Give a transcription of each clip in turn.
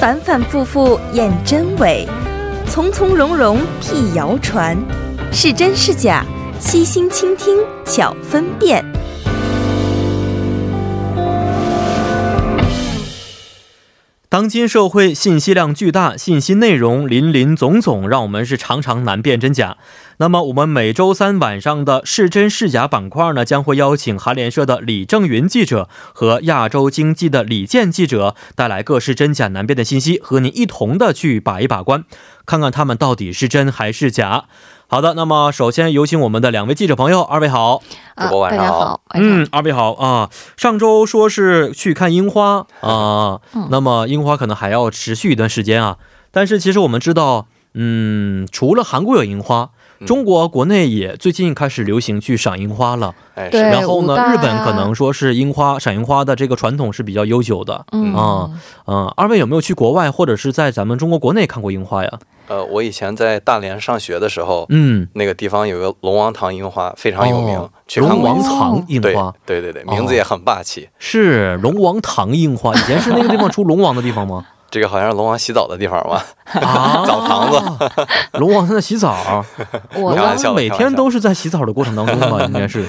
反反复复验真伪，从从容容辟谣传，是真是假，悉心倾听巧分辨。当今社会信息量巨大，信息内容林林总总，让我们是常常难辨真假。那么，我们每周三晚上的是真是假板块呢，将会邀请韩联社的李正云记者和亚洲经济的李健记者，带来各式真假难辨的信息，和您一同的去把一把关，看看他们到底是真还是假。好的，那么首先有请我们的两位记者朋友，二位好，主播晚上好，嗯，二位好啊。上周说是去看樱花啊，那么樱花可能还要持续一段时间啊。但是其实我们知道，嗯，除了韩国有樱花。中国国内也最近开始流行去赏樱花了，然后呢，日本可能说是樱花赏樱花的这个传统是比较悠久的，嗯啊，嗯，二位有没有去国外或者是在咱们中国国内看过樱花呀？呃，我以前在大连上学的时候，嗯，那个地方有个龙王堂樱花，非常有名，哦去看龙王。堂樱对花对对对，哦名字也很霸气。是龙王堂樱花，以前是那个地方 出龙王的地方吗？这个好像是龙王洗澡的地方吧？啊，澡堂子，龙王他在洗澡，我 龙开玩笑王每天都是在洗澡的过程当中吧？应该是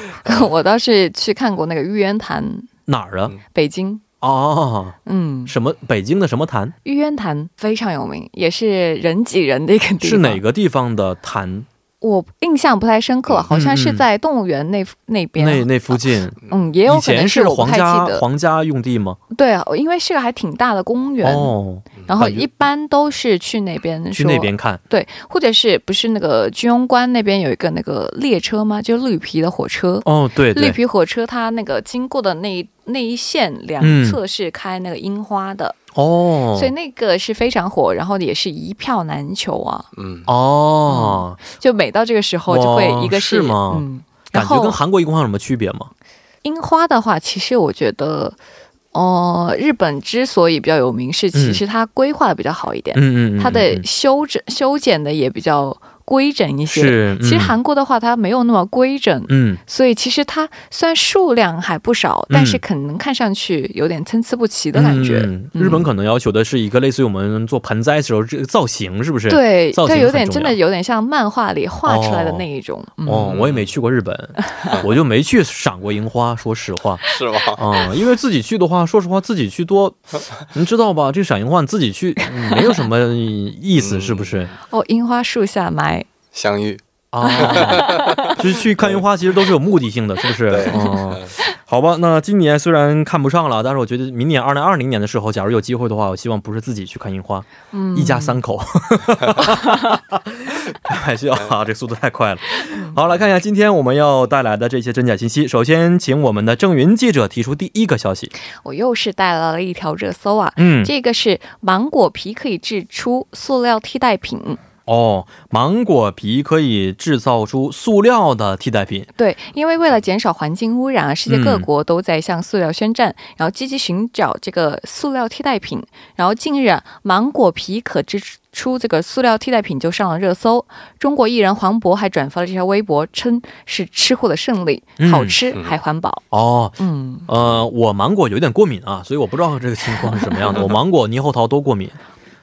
我倒是去看过那个玉渊潭，哪儿啊？北京。哦，嗯，什么北京的什么潭？玉渊潭非常有名，也是人挤人的一个地方。是哪？个地方的潭？我印象不太深刻，好像是在动物园那那边。那那附近？嗯，也有可能是皇家。皇家用地吗？对啊，因为是个还挺大的公园，哦，然后一般都是去那边说去那边看。对，或者是不是那个居庸关那边有一个那个列车吗？就绿皮的火车。哦，对绿，皮火车它那个经过的那一那一线两侧是开那个樱花的，哦，所以那个是非常火，然后也是一票难求啊。嗯，哦，就每到这个时候就会一个哇是吗嗯，然后感觉跟韩国樱花有什么区别吗？樱花的话，其实我觉得。哦，日本之所以比较有名，是其实它规划的比较好一点，嗯嗯嗯，它的嗯修整修剪的也比较规整一些。是，其实嗯韩国的话，它没有那么规整，嗯所以其实它虽然数量还不少，但是可能看上去有点参差不齐的感觉。嗯日本可能要求的是一个类似于我们做盆栽的时候这个造型，是不是？。对对，有点真的有点像漫画里画出来的那一种。嗯哦，我也没去过日本，我就没去赏过樱花。说实话，是吗？啊、因为自己去的话，说实话，自己去多，您知道吧？这赏樱花你自己去、嗯没有什么意思，嗯是不是？哦，樱花树下埋，相遇，啊，就是去看樱花，其实都是有目的性的，是不是？对嗯，好吧。那今年虽然看不上了，但是我觉得明年二零二零年的时候，假如有机会的话，我希望不是自己去看樱花，嗯，一家三口。开玩笑啊，这速度太快了。好，来看一下今天我们要带来的这些真假信息。首先，请我们的郑云记者提出第一个消息。我又是带来了一条热搜啊。嗯，这个是芒果皮可以制出塑料替代品，哦，芒果皮可以制造出塑料的替代品。对，因为为了减少环境污染啊，世界各嗯国都在向塑料宣战，然后积极寻找这个塑料替代品。然后近日啊，芒果皮可制出这个塑料替代品就上了热搜。中国艺人黄渤还转发了这条微博，称是吃货的胜利，嗯好吃还环保。哦，嗯，呃，我芒果有点过敏啊，所以我不知道这个情况是什么样的。我芒果、猕猴桃都过敏，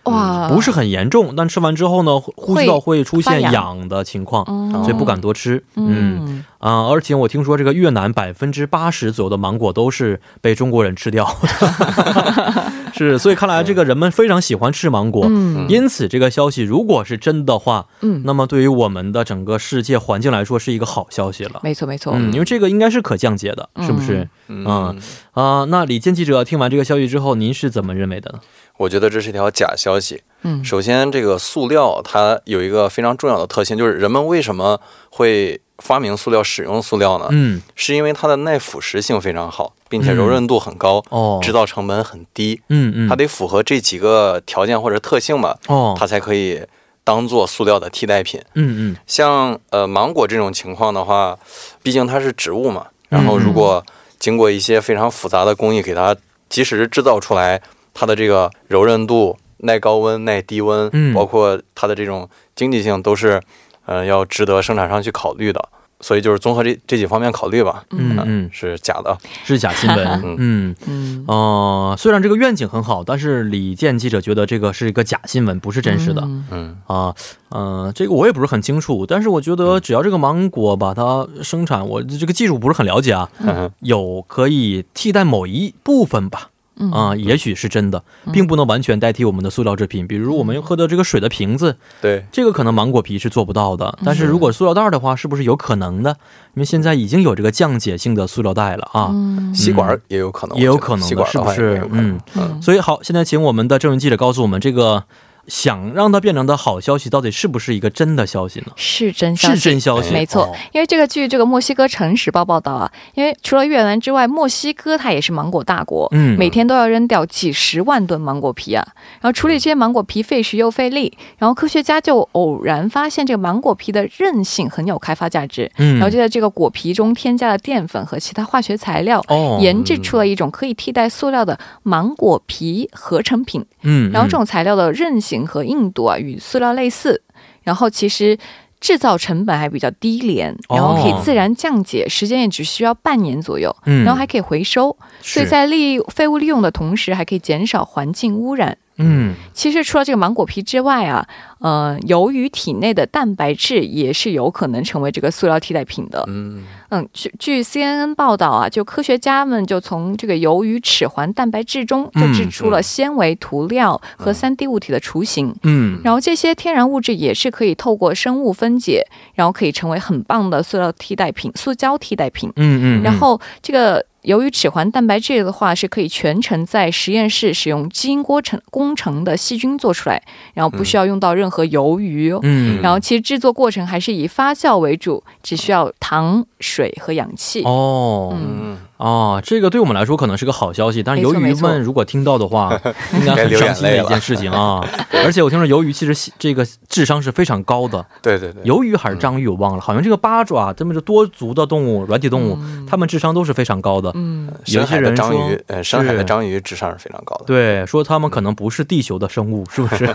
哇，不是很严重，但吃完之后呢，呼吸道会出现痒痒的情况，嗯，所以不敢多吃。嗯嗯，啊、而且我听说这个越南百分之八十左右的芒果都是被中国人吃掉的，是，所以看来这个人们非常喜欢吃芒果。嗯因此，这个消息如果是真的话，嗯，那么对于我们的整个世界环境来说是一个好消息了。没错没错，嗯，因为这个应该是可降解的，是不是？嗯嗯啊、那李健记者听完这个消息之后，您是怎么认为的呢？我觉得这是一条假消息。嗯，首先，这个塑料它有一个非常重要的特性，就是人们为什么会发明塑料、使用塑料呢？嗯，是因为它的耐腐蚀性非常好，并且柔韧度很高，哦，制造成本很低。嗯嗯，它得符合这几个条件或者特性吧，哦，它才可以当做塑料的替代品。嗯嗯像呃芒果这种情况的话，毕竟它是植物嘛，嗯然后如果经过一些非常复杂的工艺给它及时制造出来，它的这个柔韧度、耐高温、耐低温，嗯包括它的这种经济性，都是呃要值得生产商去考虑的。所以就是综合这这几方面考虑吧，嗯嗯，是假的。是假新闻。嗯嗯呃，虽然这个愿景很好，但是李健记者觉得这个是一个假新闻，不是真实的。嗯嗯啊，呃，这个我也不是很清楚，但是我觉得只要这个芒果把它生产，我这个技术不是很了解啊，嗯有可以替代某一部分吧。嗯。啊、也许是真的，并不能完全代替我们的塑料制品。比如我们喝的这个水的瓶子，对，这个可能芒果皮是做不到的。但是如果塑料袋的话，是不是有可能的？因为现在已经有这个降解性的塑料袋了啊，嗯。吸管也有可能，也有可能的是不是嗯。所以好，现在请我们的证人记者告诉我们，这个想让它变成的好消息，到底是不是一个真的消息呢？是真消息，是真消息，没错哦，因为这个据这个墨西哥《城时报》报道啊，因为除了越南之外，墨西哥它也是芒果大国，嗯。每天都要扔掉几十万吨芒果皮啊，然后处理这些芒果皮费时又费力，然后科学家就偶然发现这个芒果皮的韧性很有开发价值，嗯。然后就在这个果皮中添加了淀粉和其他化学材料。哦，研制出了一种可以替代塑料的芒果皮合成品，嗯，然后这嗯种材料的韧性和印度啊与塑料类似，然后其实制造成本还比较低廉，哦然后可以自然降解，时间也只需要半年左右，嗯然后还可以回收，所以在利废物利用的同时，还可以减少环境污染。嗯。其实除了这个芒果皮之外啊，呃，由于体内的蛋白质也是有可能成为这个塑料替代品的。嗯。嗯，据据 CNN 报道啊，就科学家们就从这个鱿鱼齿环蛋白质中就制出了纤维涂料和三 D 物体的雏形。嗯，然后这些天然物质也是可以透过生物分解，然后可以成为很棒的塑料替代品、塑胶替代品。嗯嗯，然后这个由于齿环蛋白质的话，是可以全程在实验室使用基因工程工程的细菌做出来，然后不需要用到任何鱿鱼哦。嗯，然后其实制作过程还是以发酵为主，只需要糖、水和氧气。哦。嗯嗯，哦，这个对我们来说可能是个好消息，但是鱿鱼们如果听到的话，应该很伤心的一件事情啊。而且我听说鱿鱼其实这个智商是非常高的，对对对，鱿鱼还是章鱼我忘了，好像这个八爪这么这多足的动物，软体动物，它们智商都是非常高的。嗯，有一些人说章鱼，呃，深海的章鱼智商是非常高的。对，说他们可能不是地球的生物，是不是？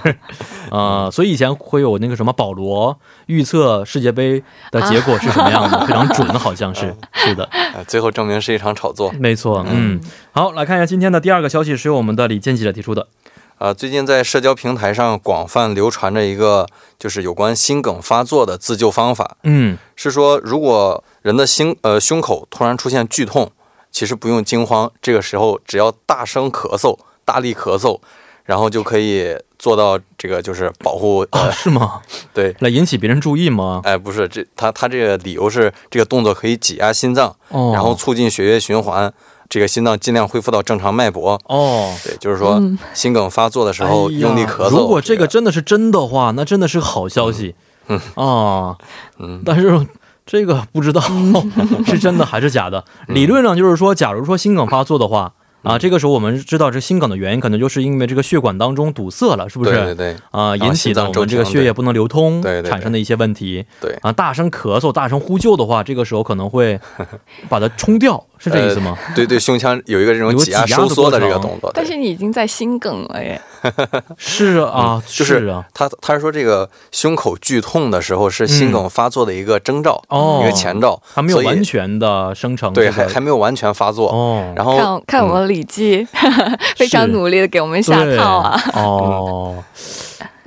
呃，所以以前会有那个什么保罗预测世界杯的结果是什么样的，非常准，好像是。是的，呃，最后证明是一场炒作。没错。嗯，好，来看一下今天的第二个消息，是由我们的李健记者提出的。啊，最近在社交平台上广泛流传着一个就是有关心梗发作的自救方法，嗯是说如果人的心呃胸口突然出现剧痛，其实不用惊慌，这个时候只要大声咳嗽，大力咳嗽，然后就可以做到这个就是保护啊，呃是吗？对。来引起别人注意吗？哎，不是，这他他这个理由是这个动作可以挤压心脏，哦，然后促进血液循环，这个心脏尽量恢复到正常脉搏。哦。对，就是说、嗯心梗发作的时候用力咳嗽。如果这个真的是真的话，那真的是好消息。嗯啊，嗯但是这个不知道 是真的还是假的。嗯理论上就是说，假如说心梗发作的话。啊，这个时候我们知道这心梗的原因，可能就是因为这个血管当中堵塞了，是不是？对对对啊，引起的我们这个血液不能流通，对对对产生的一些问题。对啊，大声咳嗽、大声呼救的话，这个时候可能会 把它冲掉，是这意思吗？对对，胸腔有一个这种挤压收缩的这个动作。但是你已经在心梗了耶。是啊，就是啊，他他是说这个胸口剧痛的时候是心梗发作的一个征兆，一个前兆，还没有完全的生成、对，还还没有完全发作。哦，然后看看我们李记，非常努力的给我们下套啊。哦，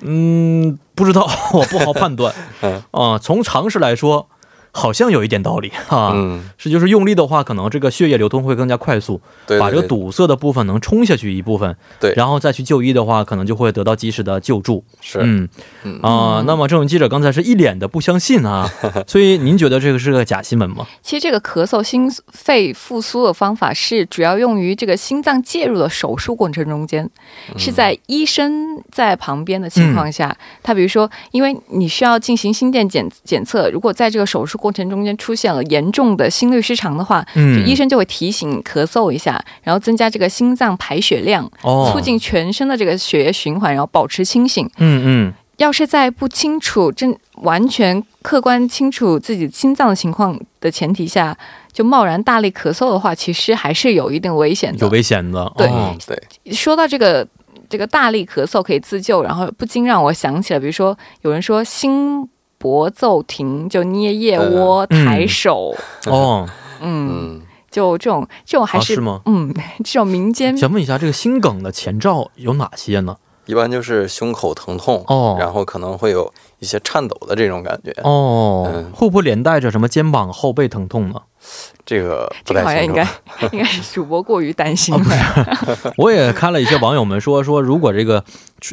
嗯，不知道，我不好判断。嗯。啊，从常识来说，好像有一点道理 哈。嗯，是，就是用力的话，可能这个血液流通会更加快速，对，把这个堵塞的部分能冲下去一部分，对。然后再去就医的话，可能就会得到及时的救助。是。嗯。嗯。啊、那么这位记者刚才是一脸的不相信啊，所以您觉得这个是个假新闻吗？其实这个咳嗽心肺复苏的方法是主要用于这个心脏介入的手术过程中间，是在医生在旁边的情况下，他比如说，因为你需要进行心电检检测，如果在这个手术过程中间出现了严重的心律失常的话，嗯就医生就会提醒你咳嗽一下，然后增加这个心脏排血量，哦，促进全身的这个血液循环，然后保持清醒。嗯嗯要是在不清楚、真完全客观清楚自己心脏的情况的前提下，就贸然大力咳嗽的话，其实还是有一定危险的。有危险的。对哦对，说到这个这个大力咳嗽可以自救，然后不禁让我想起了，比如说有人说心脖奏停，就捏腋窝、嗯。抬手，哦，嗯，嗯，就这种这种还是,、啊是吗？嗯，这种民间想问一下，这个心梗的前兆有哪些呢？一般就是胸口疼痛，哦。然后可能会有一些颤抖的这种感觉，哦，嗯。会不会连带着什么肩膀、后背疼痛呢？这个这不太清楚。个好像应该 应该是主播过于担心哦了。我也看了一些网友们说，说如果这个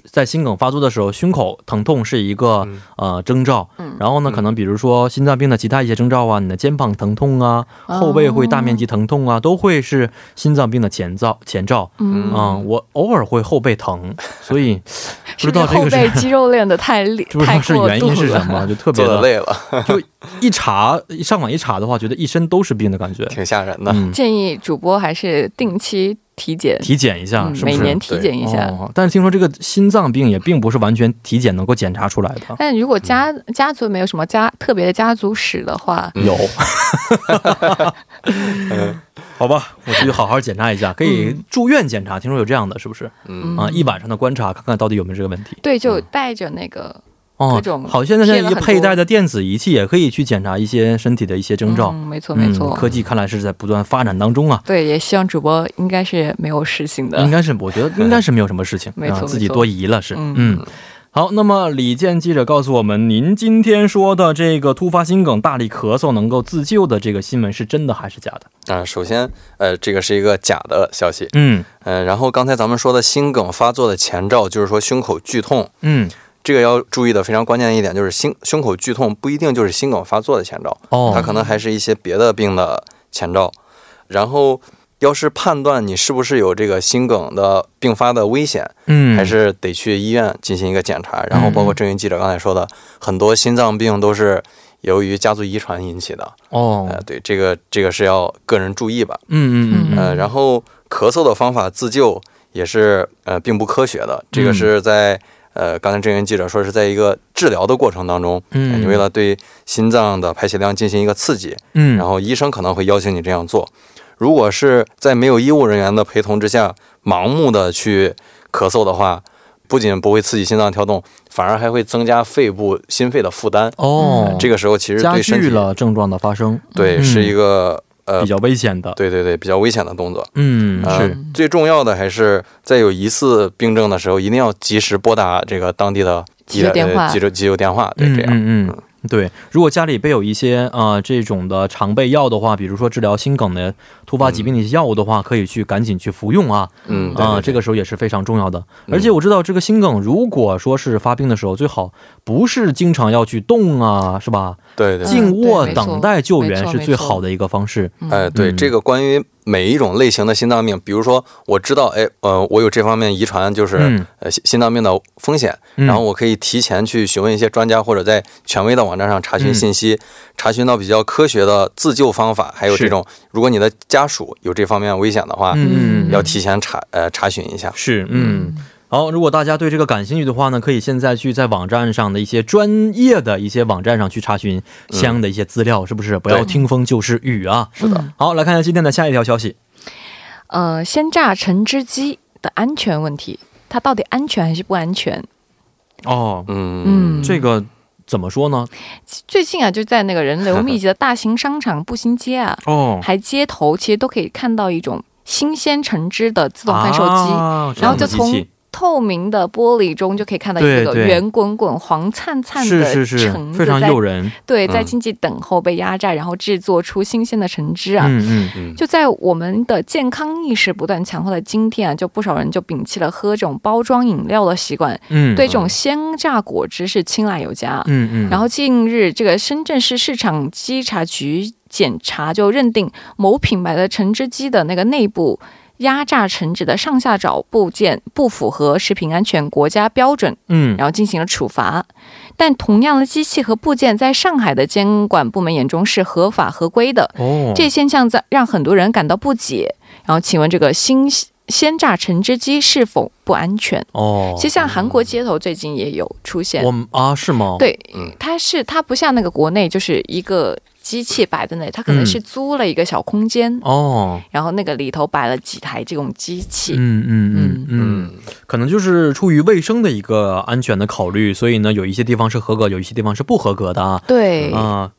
在心梗发作的时候，胸口疼痛是一个、嗯呃征兆，嗯然后呢，嗯可能比如说心脏病的其他一些征兆啊，你的肩膀疼痛啊，后背会大面积疼痛啊，都会是心脏病的前兆前兆。嗯，嗯，我偶尔会后背疼，所以不知道这个是背肌肉练得太厉不知道是原因是什？么，就特别的累了，就一查一上网一查的话，觉得一身都是病的感觉。挺吓人的。嗯，建议主播还是定期体检，体检一下、嗯是不是？每年体检一下。哦，但是听说这个心脏病也并不是完全体检能够检查出来的。但如果家家族没有什么家特别的家族史的话，嗯有，好吧，我去好好检查一下，可以住院检查。听说有这样的，是不是？嗯，啊，一晚上的观察，看看到底有没有这个问题。对，就带着那个哦各种，好，现在现在贴了很多佩戴的电子仪器也可以去检查一些身体的一些征兆。嗯，没错没错。嗯科技看来是在不断发展当中啊。对，也希望主播应该是没有事情的应。该是，我觉得 应该是没有什么事情，啊自己多疑了是。嗯嗯，好，那么李健记者告诉我们，您今天说的这个突发心梗、大力咳嗽能够自救的这个新闻是真的还是假的？啊，首先，呃，这个是一个假的消息，嗯呃，然后刚才咱们说的心梗发作的前兆，就是说胸口剧痛，嗯，这个要注意的非常关键的一点就是心胸口剧痛不一定就是心梗发作的前兆，哦，它可能还是一些别的病的前兆。然后，要是判断你是不是有这个心梗的并发的危险，嗯还是得去医院进行一个检查。然后，包括郑云记者刚才说的，很多心脏病都是由于家族遗传引起的。哦，呃，对，这个这个是要个人注意吧。嗯嗯嗯呃，然后咳嗽的方法自救也是呃并不科学的，这个是在、呃刚才郑源记者说是在一个治疗的过程当中，嗯。呃你为了对心脏的排血量进行一个刺激，嗯，然后医生可能会邀请你这样做。如果是在没有医务人员的陪同之下，盲目的去咳嗽的话，不仅不会刺激心脏跳动，反而还会增加肺部心肺的负担。哦，这个时候其实加对身体剧了症状的发生，对、嗯。是一个呃比较危险的。对对对比较危险的动作。嗯，呃是，最重要的还是在有疑似病症的时候，一定要及时拨打这个当地的急救电话呃急救急救电话。对，这样。嗯嗯嗯。对，如果家里备有一些呃这种的常备药的话，比如说治疗心梗的突发疾病的一些药物的话，可以去赶紧去服用啊。嗯，啊、对这个时候也是非常重要的。嗯而且我知道这个心梗，如果说是发病的时候，最好不是经常要去动啊，是吧？对对对。静卧等待救援是最好的一个方式。哎，对，嗯这个关于每一种类型的心脏病，比如说我知道，哎，呃，我有这方面遗传，就是、嗯呃心心脏病的风险，嗯然后我可以提前去询问一些专家，或者在权威的网站上查询嗯信息，查询到比较科学的自救方法，还有这种，如果你的家属有这方面危险的话，嗯要提前查呃查询一下。是，嗯。好，如果大家对这个感兴趣的话呢，可以现在去在网站上的一些专业的一些网站上去查询相应的一些资料，是不是？不要听风就是雨啊！是的，好，来看一下今天的下一条消息。呃，鲜榨橙汁机的安全问题，它到底安全还是不安全？哦，嗯嗯这个怎么说呢？最近啊，就在那个人流密集的大型商场步行街啊，哦，还街头，其实都可以看到一种新鲜橙汁的自动贩售机。然后就从透明的玻璃中就可以看到一个圆滚滚、黄灿灿是的是是橙子非常在诱人。对，在嗯经济等候被压榨，然后制作出新鲜的橙汁啊。嗯嗯嗯就在我们的健康意识不断强化的今天啊，就不少人就摒弃了喝这种包装饮料的习惯，嗯，对这种鲜榨果汁是青睐有加。嗯嗯，然后近日，这个深圳市市场稽查局检查就认定某品牌的橙汁机的那个内部压榨橙汁的上下找部件不符合食品安全国家标准，嗯然后进行了处罚。但同样的机器和部件在上海的监管部门眼中是合法合规的，哦，这现象在让很多人感到不解。然后，请问这个新鲜榨橙汁机是否不安全？哦，其实像韩国街头最近也有出现，我们啊是吗？，对嗯，它是它不像那个国内就是一个机器摆在那里，它可能嗯是租了一个小空间，哦，然后那个里头摆了几台这种机器。嗯嗯嗯嗯，嗯，可能就是出于卫生的一个安全的考虑，所以呢，有一些地方是合格，有一些地方是不合格的啊。对，啊、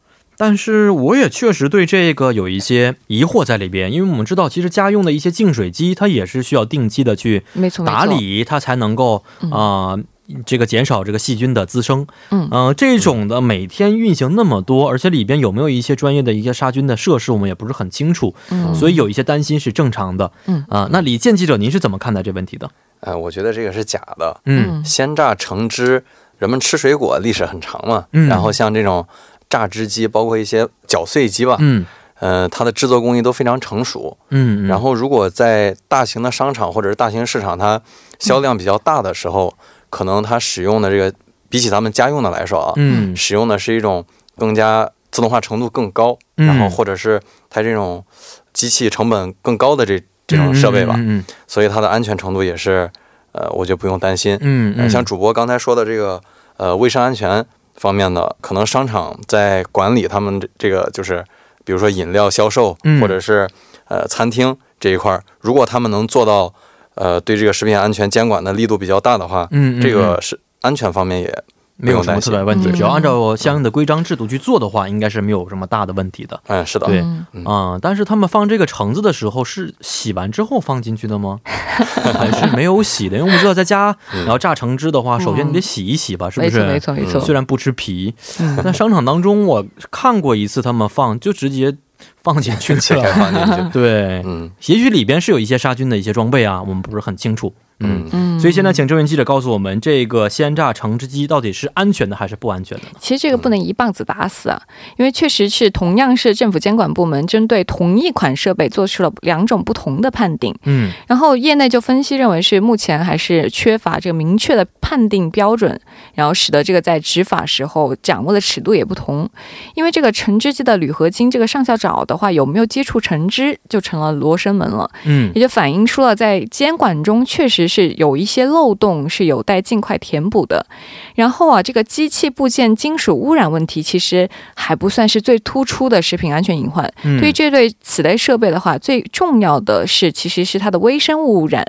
但是我也确实对这个有一些疑惑在里边，因为我们知道，其实家用的一些净水机，它也是需要定期的去打。理，它才能够嗯啊、这个减少这个细菌的滋生。嗯呃，这种的每天运行那么多，而且里边有没有一些专业的一些杀菌的设施，我们也不是很清楚，嗯，所以有一些担心是正常的。嗯啊、那李健记者，您是怎么看待这问题的？呃，我觉得这个是假的。嗯鲜榨橙汁，人们吃水果历史很长嘛，嗯然后像这种榨汁机，包括一些搅碎机吧，嗯。呃，它的制作工艺都非常成熟。嗯，然后，如果在大型的商场或者是大型市场，它销量比较大的时候，可能它使用的这个比起咱们家用的来说啊，嗯。使用的是一种更加自动化程度更高，嗯。然后或者是它这种机器成本更高的这这种设备吧，嗯所以它的安全程度也是，呃，我觉得不用担心。嗯像主播刚才说的这个呃卫生安全方面的，可能商场在管理他们这这个就是，比如说饮料销售、嗯或者是呃餐厅这一块儿，如果他们能做到呃对这个食品安全监管的力度比较大的话，嗯嗯这个是安全方面也没有什么特别问题，嗯。只要按照相应的规章制度去做的话，应该是没有什么大的问题的。嗯是的，对嗯。但是他们放这个橙子的时候是洗完之后放进去的吗？还是没有洗的？因为我们知道在家，嗯。然后榨橙汁的话，首先你得洗一洗吧，是不是？没错，没错，虽然不吃皮，嗯。那商场当中我看过一次，他们放就直接放进去切开了。放进去，对，嗯。也许里边是有一些杀菌的一些装备啊，我们不是很清楚。嗯，嗯嗯，所以现在请这位记者告诉我们，这个鲜榨橙汁机到底是安全的还是不安全的呢？其实这个不能一棒子打死啊，因为确实是同样是政府监管部门针对同一款设备做出了两种不同的判定，嗯然后业内就分析认为是目前还是缺乏这个明确的判定标准，然后使得这个在执法时候掌握的尺度也不同。因为这个橙汁机的铝合金这个上下爪的话，有没有接触橙汁就成了罗生门了。嗯也就反映出了在监管中确实是有一些漏洞，是有待尽快填补的。然后啊，这个机器部件金属污染问题其实还不算是最突出的食品安全隐患。嗯，对于这类此类设备的话，最重要的是其实是它的微生物污染。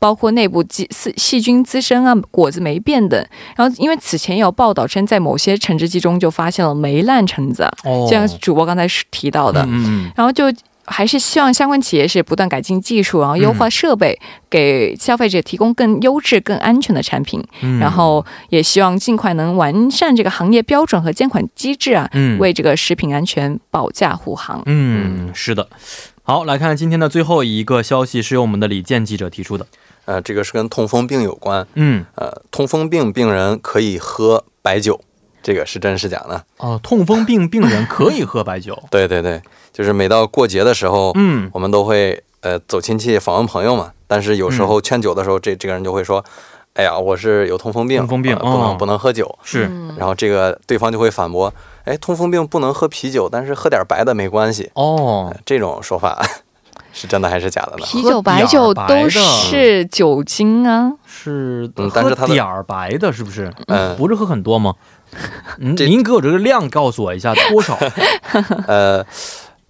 包括内部细细细菌滋生啊、果子霉变等，然后因为此前也有报道称，在某些橙汁机中就发现了霉烂橙子啊，哦，就像主播刚才提到的，嗯嗯然后就还是希望相关企业是不断改进技术，然后优化设备，给消费者提供更优质、更安全的产品。嗯，然后也希望尽快能完善这个行业标准和监管机制啊，嗯为这个食品安全保驾护航。嗯，是的。好，来看今天的最后一个消息，是由我们的李健记者提出的。呃，这个是跟痛风病有关。嗯，呃，痛风病病人可以喝白酒，这个是真是假呢？哦，痛风病病人可以喝白酒。对对对，就是每到过节的时候，嗯我们都会呃走亲戚访问朋友嘛，但是有时候劝酒的时候，这这个人就会说，哎呀，我是有痛风病，痛风病呃不能、哦不能喝酒。是，嗯然后这个对方就会反驳，哎，痛风病不能喝啤酒，但是喝点白的没关系。哦呃，这种说法 是真的还是假的呢？啤酒、白酒都是酒精啊，是，嗯但是它的点儿白的，是不是？嗯不是喝很多吗？您给我这个量告诉我一下，多少？呃，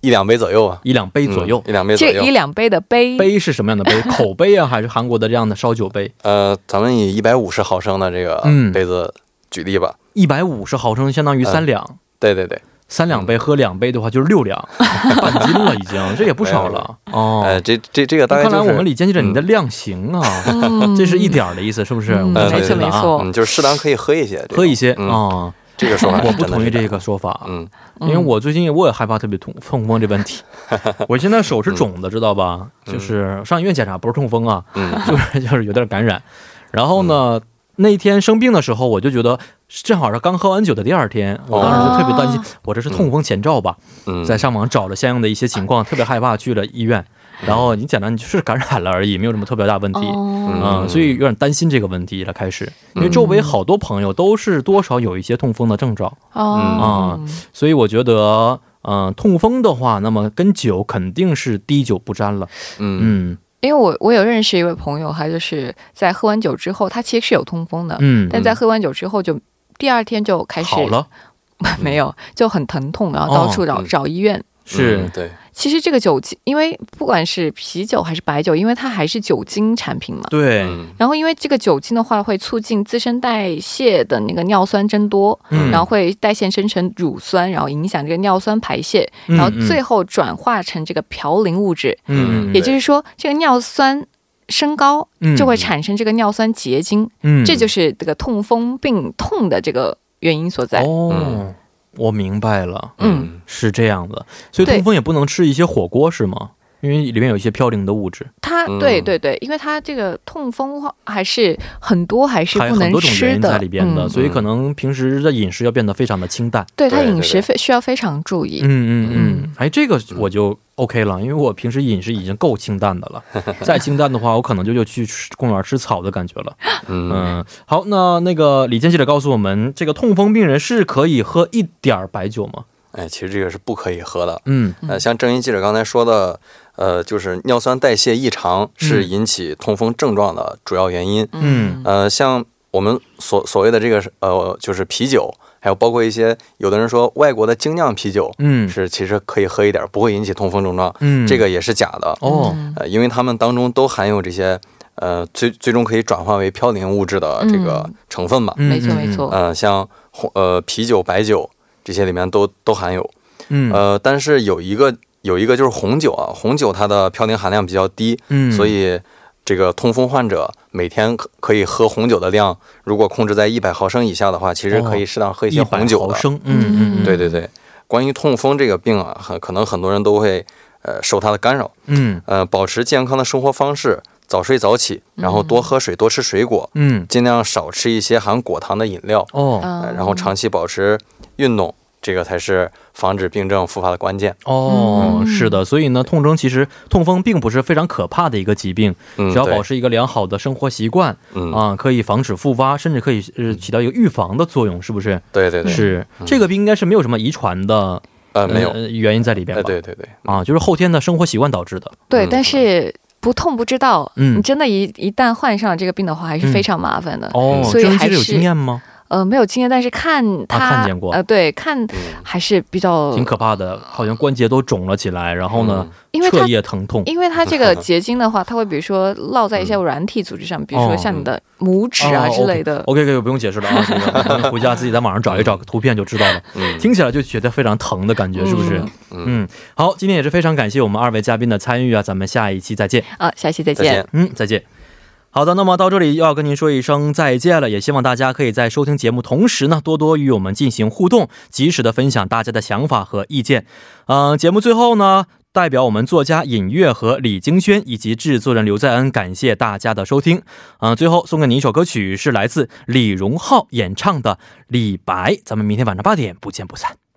一两杯左右啊，一两杯左右嗯。一两杯左右这一。两杯的杯，杯是什么样的杯？口杯啊，还是韩国的这样的烧酒杯？呃，咱们以一百五十毫升的这个嗯杯子举例吧。一百五十毫升相当于三两，对对对，三两杯喝两杯的话就是六两，半斤了已经，这也不少了。哦。哎，这这这个大概看来我们李健记者你的量刑啊，嗯。这是一点儿的意思，是不是？没错没错。嗯，就是适当可以喝一些，喝一些嗯，啊。这个说法我不同意这个，说法，嗯。因为我最近我也害怕特别痛痛风这问题，我现在手是肿的，知道吧？嗯。就是上医院检查不是痛风啊，嗯。就是就是有点感染。然后呢，那天生病的时候，我就觉得正好是刚喝完酒的第二天，我当时就特别担心，我这是痛风前兆吧？嗯，在上网找了相应的一些情况，特别害怕，去了医院。然后你简单你就是感染了而已，没有什么特别大问题。哦，嗯，所以有点担心这个问题了。开始，因为周围好多朋友都是多少有一些痛风的症状，哦，所以我觉得，嗯、痛风的话，那么跟酒肯定是滴酒不沾了。嗯嗯，因为我我有认识一位朋友，他就是在喝完酒之后，他其实是有痛风的，嗯，但在喝完酒之后就第二天就开始好了，没有就很疼痛，然后到处找、哦找医院。是。嗯对，其实这个酒精，因为不管是啤酒还是白酒，因为它还是酒精产品嘛。对，嗯然后因为这个酒精的话，会促进自身代谢的那个尿酸增多，嗯。然后会代谢生成乳酸，然后影响这个尿酸排泄，嗯然后最后转化成这个嘌呤物质。嗯也就是说，这个尿酸升高嗯。就会产生这个尿酸结晶，嗯，这就是这个痛风病痛的这个原因所在。哦嗯，我明白了，嗯。是这样的，所以痛风也不能吃一些火锅是吗？因为里面有一些嘌呤的物质，它嗯。对对对，因为它这个痛风还是很多还是还有不能很多种原吃的。因在里边的，嗯。所以可能平时的饮食要变得非常的清淡。对它饮食非需要非常注意。嗯嗯嗯。嗯，哎，这个我就 OK 了，因为我平时饮食已经够清淡的了，再清淡的话，我可能就就去吃公园吃草的感觉了。嗯嗯，好，那那个李健记者告诉我们，这个痛风病人是可以喝一点儿白酒吗？哎，其实这个是不可以喝的。嗯呃，像郑一记者刚才说的，呃，就是尿酸代谢异常是引起痛风症状的主要原因。嗯呃，像我们所所谓的这个呃，就是啤酒，还有包括一些有的人说外国的精酿啤酒嗯是其实可以喝一点，不会引起痛风症状，嗯，这个也是假的。哦，嗯呃，因为它们当中都含有这些呃最最终可以转化为嘌呤物质的这个嗯成分吧。嗯没错没，错。呃，像红呃啤酒、白酒这些里面都都含有。嗯呃，但是有一个有一个就是红酒啊，红酒它的嘌呤含量比较低，嗯，所以这个痛风患者每天可可以喝红酒的量，如果控制在一百毫升以下的话，其实可以适当喝一些红酒的。毫升，嗯嗯嗯，对对对，关于痛风这个病啊，很可能很多人都会呃受它的干扰。嗯。呃，保持健康的生活方式，早睡早起，然后多喝水，多吃水果，嗯。尽量少吃一些含果糖的饮料，哦。然后长期保持运动，这个才是防止病症复发的关键。哦，嗯是的，所以呢，痛症其实痛风并不是非常可怕的一个疾病，嗯，只要保持一个良好的生活习惯嗯啊，可以防止复发，甚至可以呃起到一个预防的作用，是不是？对对对，是这个病应该是没有什么遗传的呃没有，呃原因在里边？对对对，啊，就是后天的生活习惯导致的。对，嗯但是不痛不知道，嗯你真的一一旦患上这个病的话，还是嗯非常麻烦的。哦，所以还是有经验吗？呃，没有经验，但是看他、看见过呃，对，看嗯还是比较挺可怕的，好像关节都肿了起来，然后呢，嗯因为彻夜疼痛。因为它这个结晶的话，它会比如说落在一些软体组织上，比如说像你的拇指啊哦之类的。OK OK，不用解释了啊，这个回家自己在网上找一找图片就知道了。嗯听起来就觉得非常疼的感觉，是不是？嗯，嗯，好，今天也是非常感谢我们二位嘉宾的参与啊，咱们下一期再见。啊，下期再见。再见。嗯，再见。好的，那么到这里又要跟您说一声再见了，也希望大家可以在收听节目同时呢，多多与我们进行互动，及时的分享大家的想法和意见。嗯、节目最后呢，代表我们作家尹月和李京轩以及制作人刘在恩，感谢大家的收听。嗯、最后送给您一首歌曲，是来自李荣浩演唱的《李白》，咱们明天晚上八点不见不散。